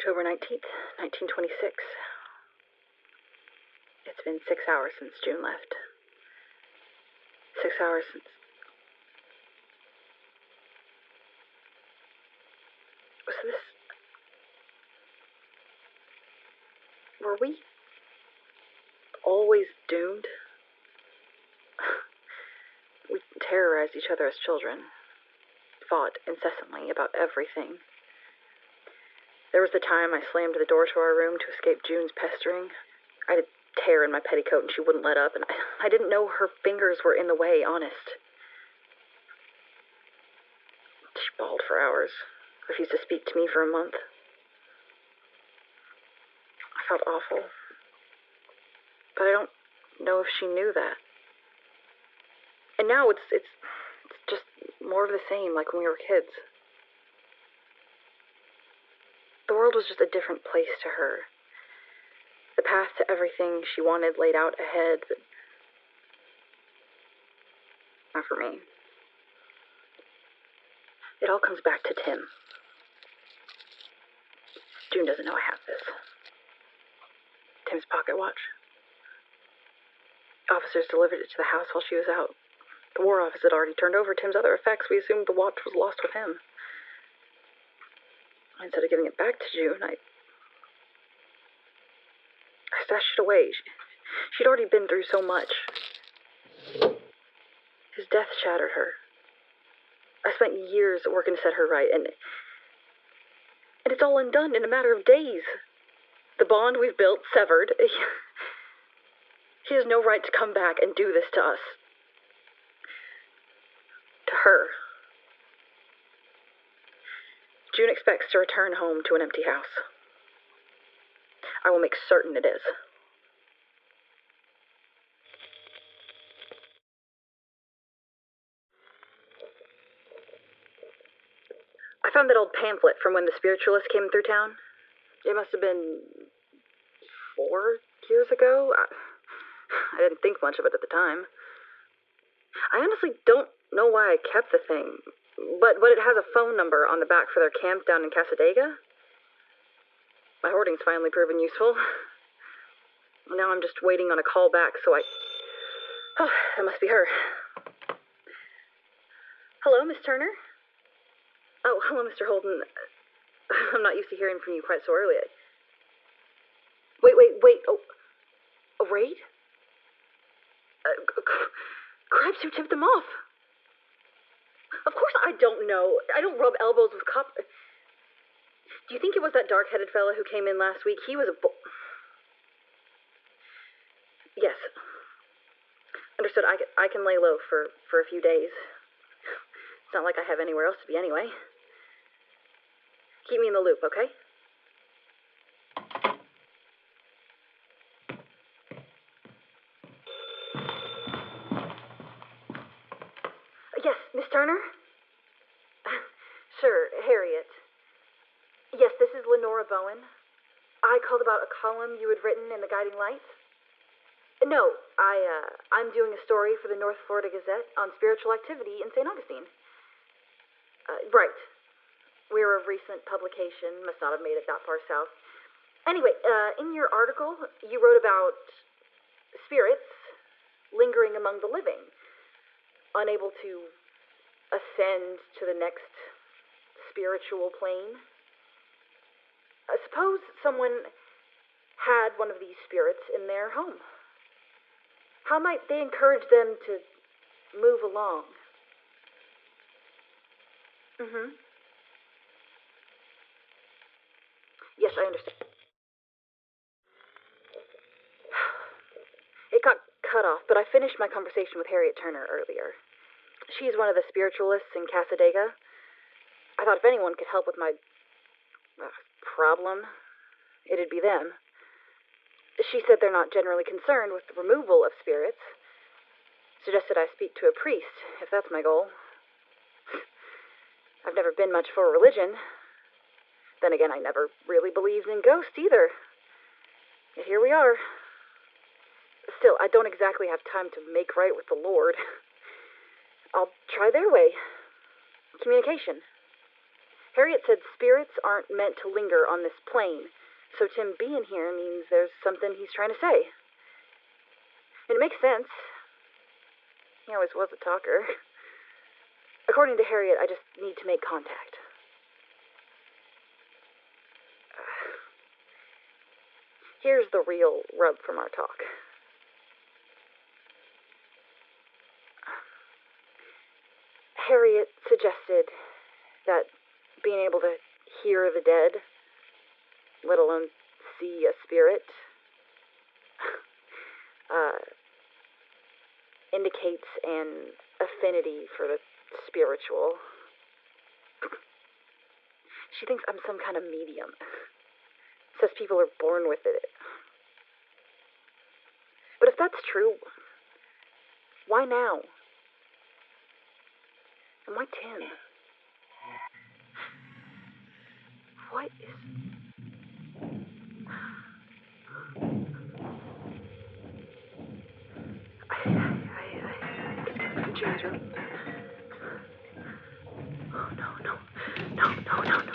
October 19th, 1926. It's been six hours since June left. Six hours since. Was this. Were we always doomed? we terrorized each other as children, fought incessantly about everything. There was the time I slammed the door to our room to escape June's pestering. I had a tear in my petticoat and she wouldn't let up, and I, I didn't know her fingers were in the way, honest. She bawled for hours, refused to speak to me for a month. I felt awful. But I don't know if she knew that. And now it's it's it's just more of the same like when we were kids. The world was just a different place to her. The path to everything she wanted laid out ahead, but not for me. It all comes back to Tim. June doesn't know I have this. Tim's pocket watch. Officers delivered it to the house while she was out. The War Office had already turned over Tim's other effects. We assumed the watch was lost with him. Instead of giving it back to June, I. I stashed it away. She, she'd already been through so much. His death shattered her. I spent years working to set her right, and. And it's all undone in a matter of days. The bond we've built severed. He has no right to come back and do this to us. To her. June expects to return home to an empty house. I will make certain it is. I found that old pamphlet from when the spiritualists came through town. It must have been four years ago. I, I didn't think much of it at the time. I honestly don't know why I kept the thing, but but it has a phone number on the back for their camp down in Cassadaga. My hoarding's finally proven useful. Now I'm just waiting on a call back, so I. Oh, that must be her. Hello, Miss Turner. Oh, hello, Mr. Holden. I'm not used to hearing from you quite so early. Wait, wait, wait. Oh, a raid? Uh, crabs who tipped them off. Of course I don't know. I don't rub elbows with cops. Do you think it was that dark-headed fellow who came in last week? He was a bull. Yes. Understood. I can, I can lay low for, for a few days. It's not like I have anywhere else to be anyway. Keep me in the loop, okay? Yes, Miss Turner? Sure, Harriet. Yes, this is Lenora Bowen. I called about a column you had written in the Guiding Light. No, I, uh, I'm doing a story for the North Florida Gazette on spiritual activity in St. Augustine. Uh, right. We're a recent publication, must not have made it that far south. Anyway, uh, in your article, you wrote about spirits lingering among the living, unable to ascend to the next spiritual plane. Uh, suppose someone had one of these spirits in their home. How might they encourage them to move along? Mm-hmm. Yes, I understand. It got cut off, but I finished my conversation with Harriet Turner earlier. She's one of the spiritualists in Cassadaga. I thought if anyone could help with my uh, problem, it'd be them. She said they're not generally concerned with the removal of spirits. Suggested I speak to a priest, if that's my goal. I've never been much for religion. Then again, I never really believed in ghosts either. Yet here we are. Still, I don't exactly have time to make right with the Lord. I'll try their way. Communication. Harriet said spirits aren't meant to linger on this plane, so Tim being here means there's something he's trying to say. And it makes sense. He always was a talker. According to Harriet, I just need to make contact. Here's the real rub from our talk. Harriet suggested that being able to hear the dead, let alone see a spirit, uh, indicates an affinity for the spiritual. She thinks I'm some kind of medium. Says people are born with it. But if that's true, why now? And why Tim? What is. I, I, I. Oh, no, no. No, no, no, no.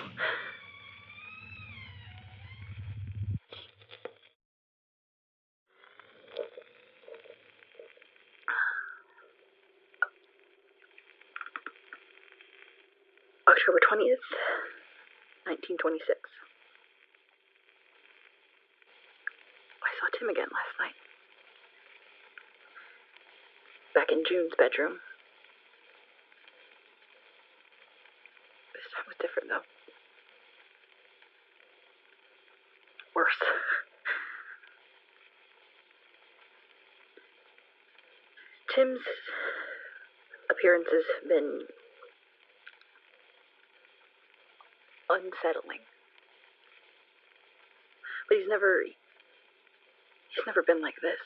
October 20th, 1926. I saw Tim again last night. Back in June's bedroom. This time was different, though. Worse. Tim's appearance has been unsettling. But he's never he's never been like this.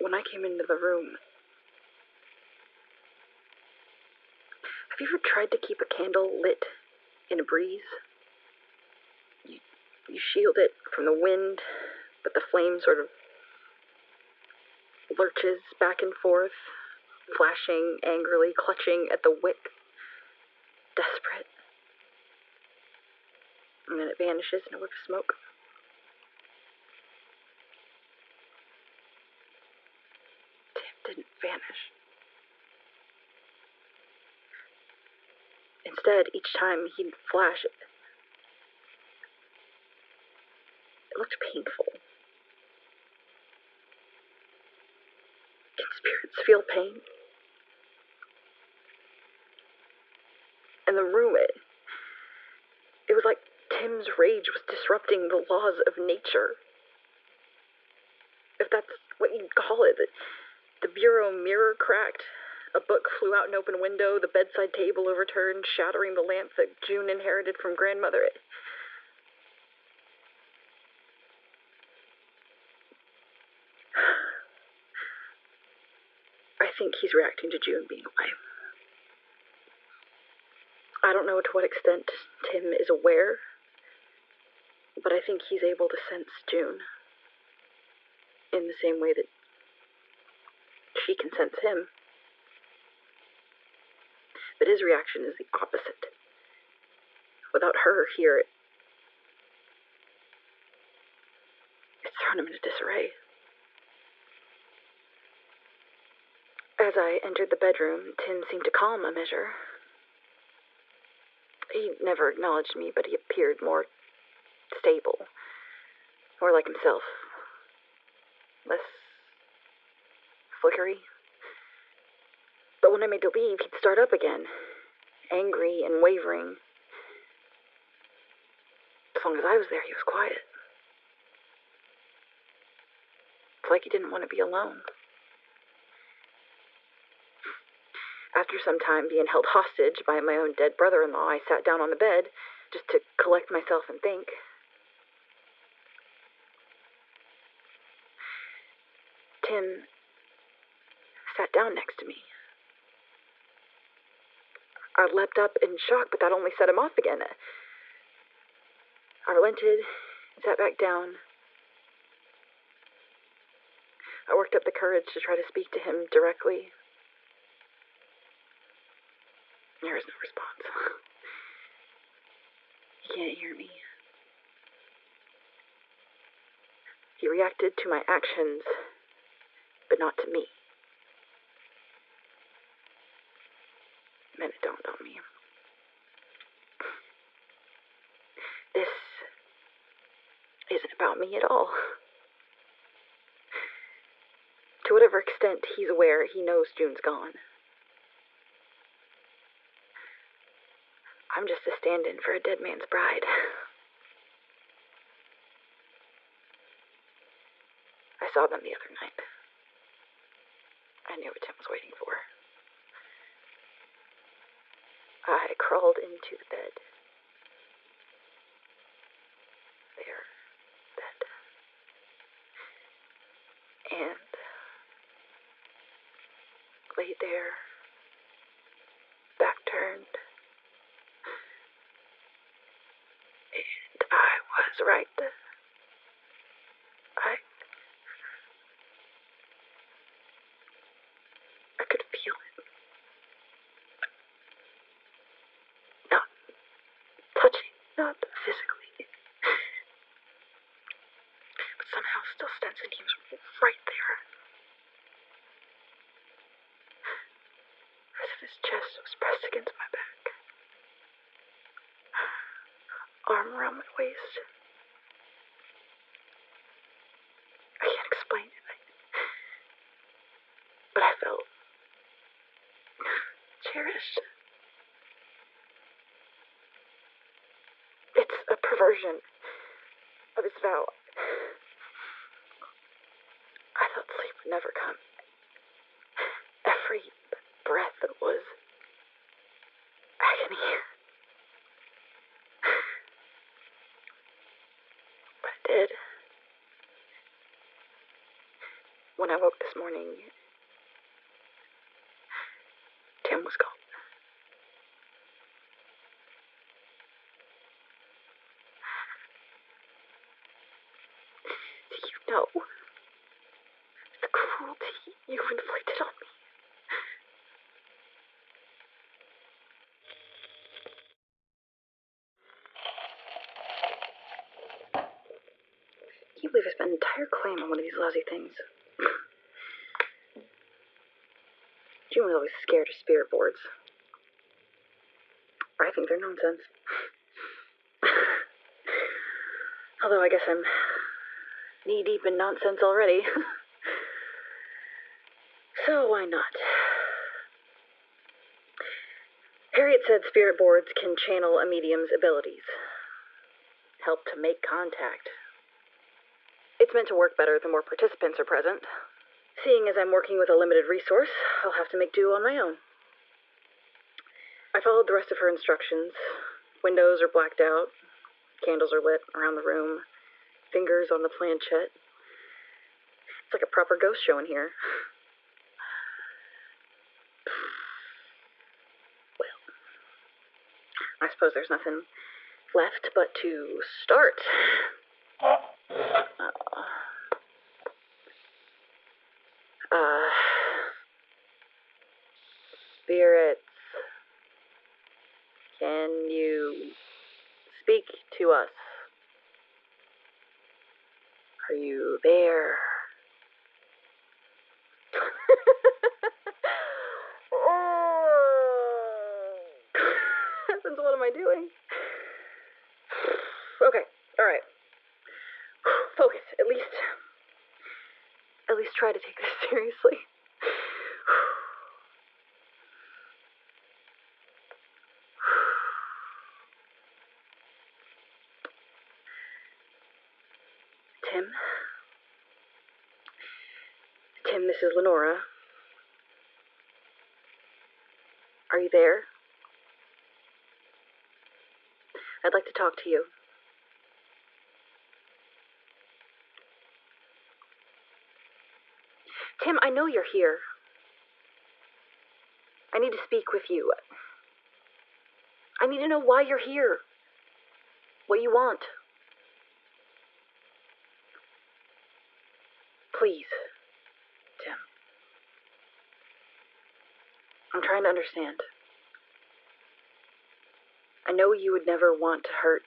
When I came into the room Have you ever tried to keep a candle lit in a breeze? You you shield it from the wind, but the flame sort of lurches back and forth, flashing angrily, clutching at the wick desperate. And then it vanishes in a whiff of smoke. Tim didn't vanish. Instead, each time he'd flash, it, it looked painful. Can spirits feel pain? And the room it it was like Tim's rage was disrupting the laws of nature. If that's what you'd call it. The, the bureau mirror cracked. A book flew out an open window, the bedside table overturned, shattering the lamp that June inherited from grandmother. It, I think he's reacting to June being away. I don't know to what extent Tim is aware, but I think he's able to sense June in the same way that she can sense him. But his reaction is the opposite. Without her here, it, it's thrown him into disarray. As I entered the bedroom, Tim seemed to calm a measure. He never acknowledged me, but he appeared more stable, more like himself, less flickery. But when I made to leave, he'd start up again, angry and wavering. As long as I was there, he was quiet. It's like he didn't want to be alone. After some time being held hostage by my own dead brother in law, I sat down on the bed just to collect myself and think. Tim sat down next to me. I leapt up in shock, but that only set him off again. I relented, sat back down. I worked up the courage to try to speak to him directly. There is no response. He can't hear me. He reacted to my actions, but not to me. Then it dawned on me. This isn't about me at all. To whatever extent he's aware, he knows June's gone. I'm just a stand in for a dead man's bride. I saw them the other night. I knew what Tim was waiting for. I crawled into the bed. Their bed. And laid there, back turned. And I was right. I. I could feel it. Not touching, not physically. But somehow still sensing he was right there. As if his chest was pressed against my back. Arm around my waist. I can't explain it. I- but I felt cherished. Perversion of his vow. I thought sleep would never come. Every breath was agony. But it did. When I woke this morning, Tim was gone. Do you know the cruelty you inflicted on me? Can you believe I spent an claim on one of these lousy things? June was always scared of spirit boards. I think they're nonsense. Although I guess I'm knee deep in nonsense already. so why not? Harriet said spirit boards can channel a medium's abilities, help to make contact. It's meant to work better the more participants are present. Seeing as I'm working with a limited resource, I'll have to make do on my own. I followed the rest of her instructions. Windows are blacked out, candles are lit around the room, fingers on the planchette. It's like a proper ghost show in here. Well, I suppose there's nothing left but to start. Uh, spirits, can you speak to us? Are you there? oh. Since what am I doing? Okay, all right. Focus, at least. At least try to take this seriously. Tim? Tim, this is Lenora. Are you there? I'd like to talk to you. Tim, I know you're here. I need to speak with you. I need to know why you're here. What you want. Please, Tim. I'm trying to understand. I know you would never want to hurt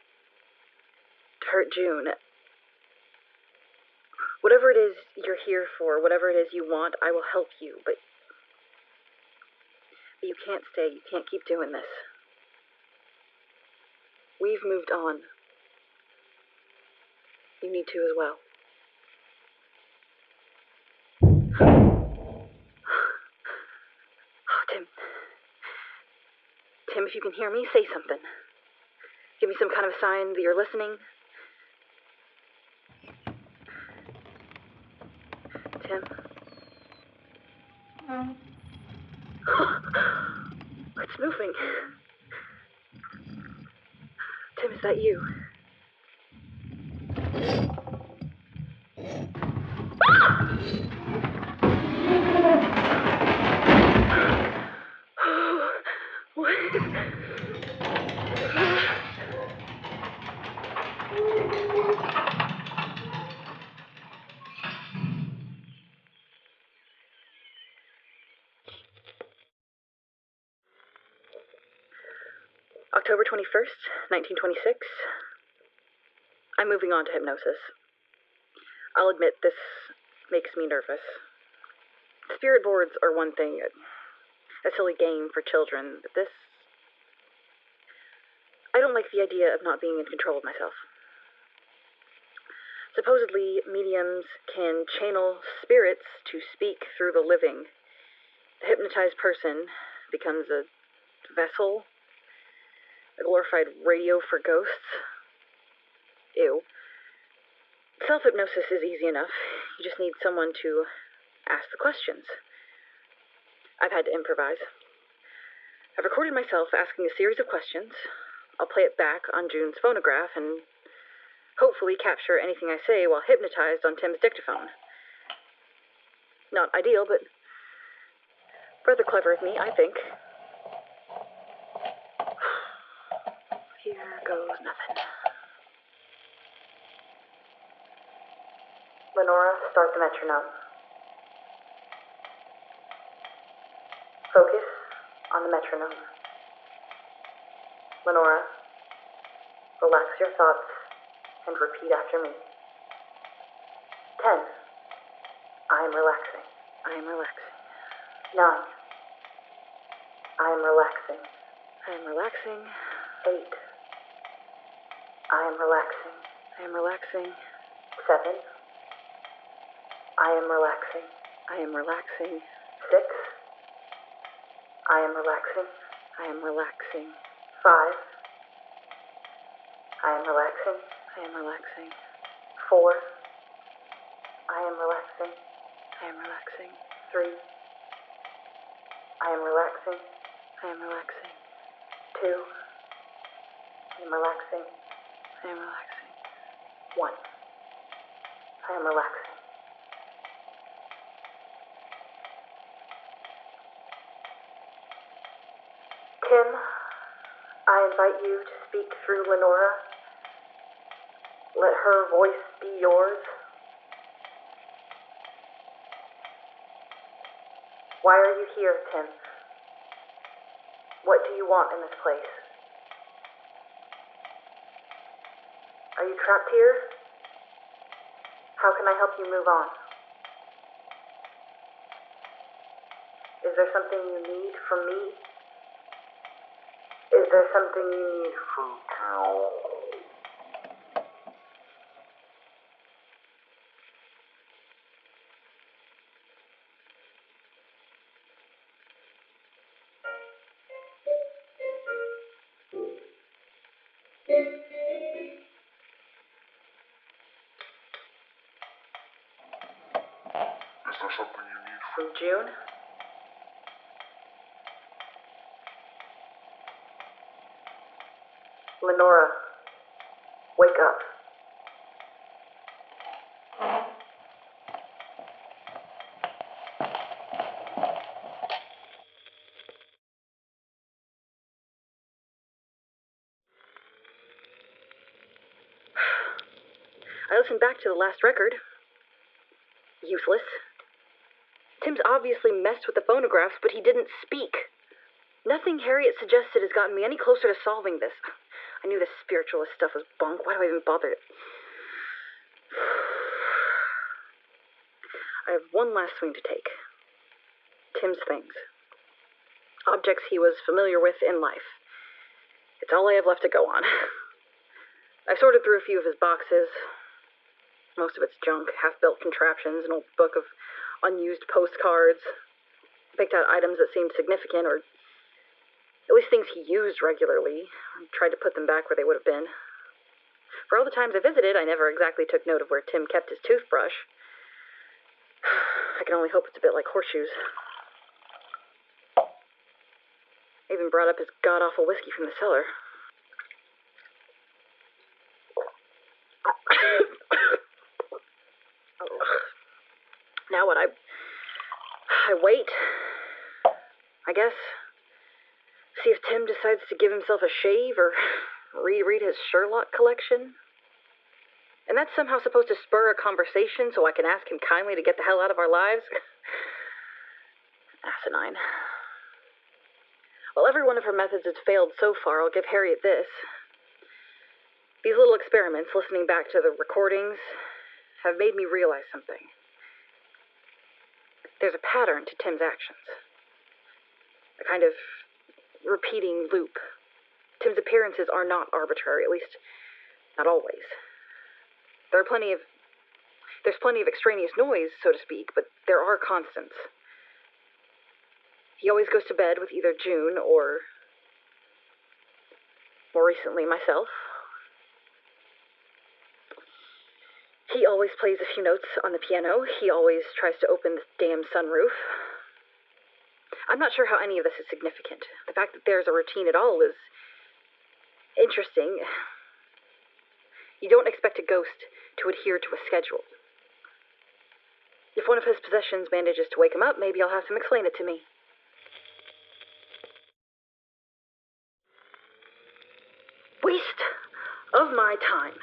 to hurt June. Whatever it is you're here for, whatever it is you want, I will help you, but but you can't stay. You can't keep doing this. We've moved on. You need to as well. Oh, Tim. Tim, if you can hear me, say something. Give me some kind of a sign that you're listening. Tim? Um. it's moving. Tim, is that you? October 21st, 1926. I'm moving on to hypnosis. I'll admit this makes me nervous. Spirit boards are one thing, a silly game for children, but this. I don't like the idea of not being in control of myself. Supposedly, mediums can channel spirits to speak through the living. The hypnotized person becomes a vessel a glorified radio for ghosts. Ew. Self hypnosis is easy enough. You just need someone to ask the questions. I've had to improvise. I've recorded myself asking a series of questions. I'll play it back on June's phonograph and hopefully capture anything I say while hypnotized on Tim's dictaphone. Not ideal, but rather clever of me, I think. Here goes nothing. Lenora, start the metronome. Focus on the metronome. Lenora, relax your thoughts and repeat after me. Ten. I am relaxing. I am relaxing. Nine. I am relaxing. I am relaxing. Eight. I am relaxing. I am relaxing. Seven. I am relaxing. I am relaxing. Six. I am relaxing. I am relaxing. Five. I am relaxing. I am relaxing. Four. I am relaxing. I am relaxing. Three. I am relaxing. I am relaxing. Two. I am relaxing. I am relaxing. One. I am relaxing. Tim, I invite you to speak through Lenora. Let her voice be yours. Why are you here, Tim? What do you want in this place? Are you trapped here? How can I help you move on? Is there something you need from me? Is there something you need from? There something you need From June? Lenora, wake up. I listened back to the last record. Useless. Tim's obviously messed with the phonographs, but he didn't speak. Nothing Harriet suggested has gotten me any closer to solving this. I knew this spiritualist stuff was bunk. Why do I even bother? I have one last swing to take. Tim's things. Objects he was familiar with in life. It's all I have left to go on. I sorted through a few of his boxes. Most of it's junk, half built contraptions, an old book of unused postcards. Picked out items that seemed significant or at least things he used regularly. I tried to put them back where they would have been. For all the times I visited, I never exactly took note of where Tim kept his toothbrush. I can only hope it's a bit like horseshoes. I even brought up his god awful whiskey from the cellar. Oh. Now what? I I wait. I guess. See if Tim decides to give himself a shave or reread his Sherlock collection. And that's somehow supposed to spur a conversation so I can ask him kindly to get the hell out of our lives? Asinine. Well, every one of her methods has failed so far, I'll give Harriet this. These little experiments, listening back to the recordings, have made me realize something. There's a pattern to Tim's actions. A kind of repeating loop. Tim's appearances are not arbitrary, at least not always. There are plenty of there's plenty of extraneous noise, so to speak, but there are constants. He always goes to bed with either June or more recently myself. He always plays a few notes on the piano. He always tries to open the damn sunroof. I'm not sure how any of this is significant. The fact that there's a routine at all is interesting. You don't expect a ghost to adhere to a schedule. If one of his possessions manages to wake him up, maybe I'll have him explain it to me. Waste of my time.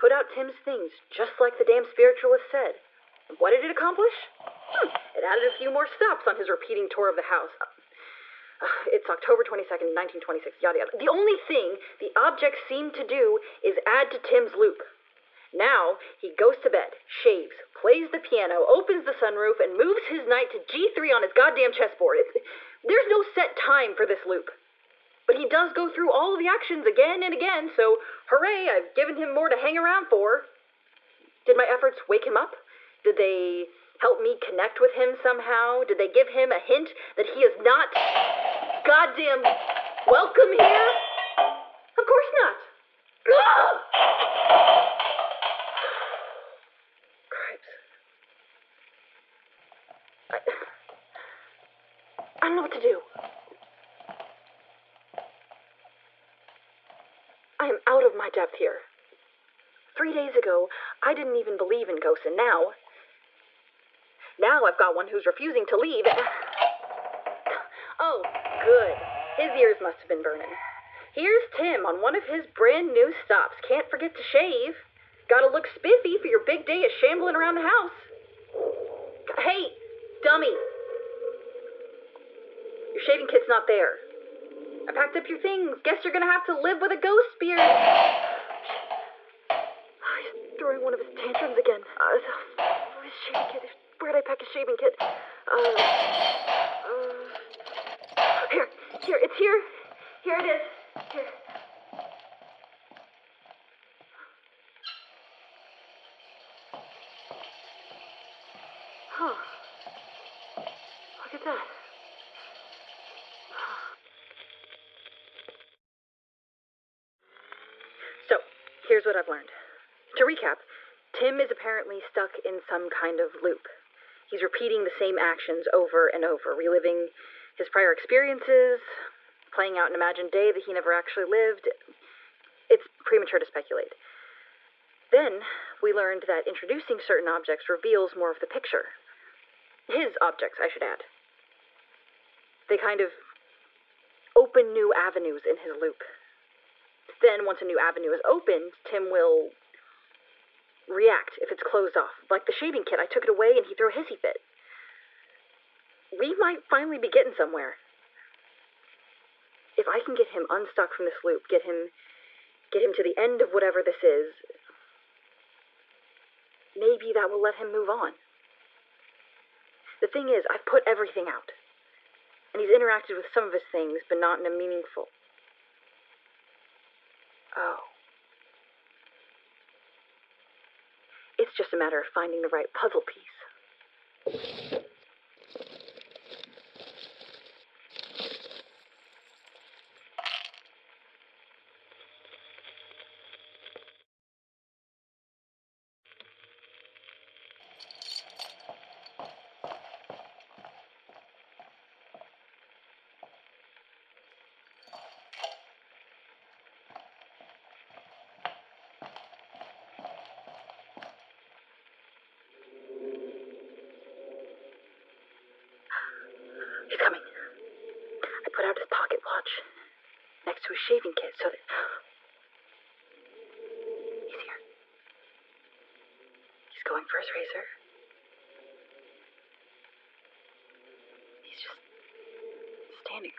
Put out Tim's things, just like the damn spiritualist said. And what did it accomplish? Hmm, it added a few more stops on his repeating tour of the house. Uh, it's October 22nd, 1926, yada yada. The only thing the objects seem to do is add to Tim's loop. Now he goes to bed, shaves, plays the piano, opens the sunroof, and moves his knight to G3 on his goddamn chessboard. It's, there's no set time for this loop. But he does go through all of the actions again and again, so hooray, I've given him more to hang around for. Did my efforts wake him up? Did they help me connect with him somehow? Did they give him a hint that he is not goddamn welcome here? Of course not. Cripes. I, I don't know what to do. I am out of my depth here. Three days ago, I didn't even believe in ghosts, and now. Now I've got one who's refusing to leave. Oh, good. His ears must have been burning. Here's Tim on one of his brand new stops. Can't forget to shave. Gotta look spiffy for your big day of shambling around the house. Hey, dummy. Your shaving kit's not there. I packed up your things. Guess you're gonna have to live with a ghost beard. Throwing one of his tantrums again. Uh, his shaving kit. Where'd I pack his shaving kit? Uh, uh, here, here, it's here. Here it is. Here. Huh. Look at that. So, here's what I've learned. To recap, Stuck in some kind of loop. He's repeating the same actions over and over, reliving his prior experiences, playing out an imagined day that he never actually lived. It's premature to speculate. Then, we learned that introducing certain objects reveals more of the picture. His objects, I should add. They kind of open new avenues in his loop. Then, once a new avenue is opened, Tim will react if it's closed off. Like the shaving kit, I took it away and he threw a hissy fit. We might finally be getting somewhere. If I can get him unstuck from this loop, get him get him to the end of whatever this is, maybe that will let him move on. The thing is, I've put everything out. And he's interacted with some of his things, but not in a meaningful. Oh. It's just a matter of finding the right puzzle piece. He's coming. I put out his pocket watch next to his shaving kit so that. He's here. He's going for his razor. He's just standing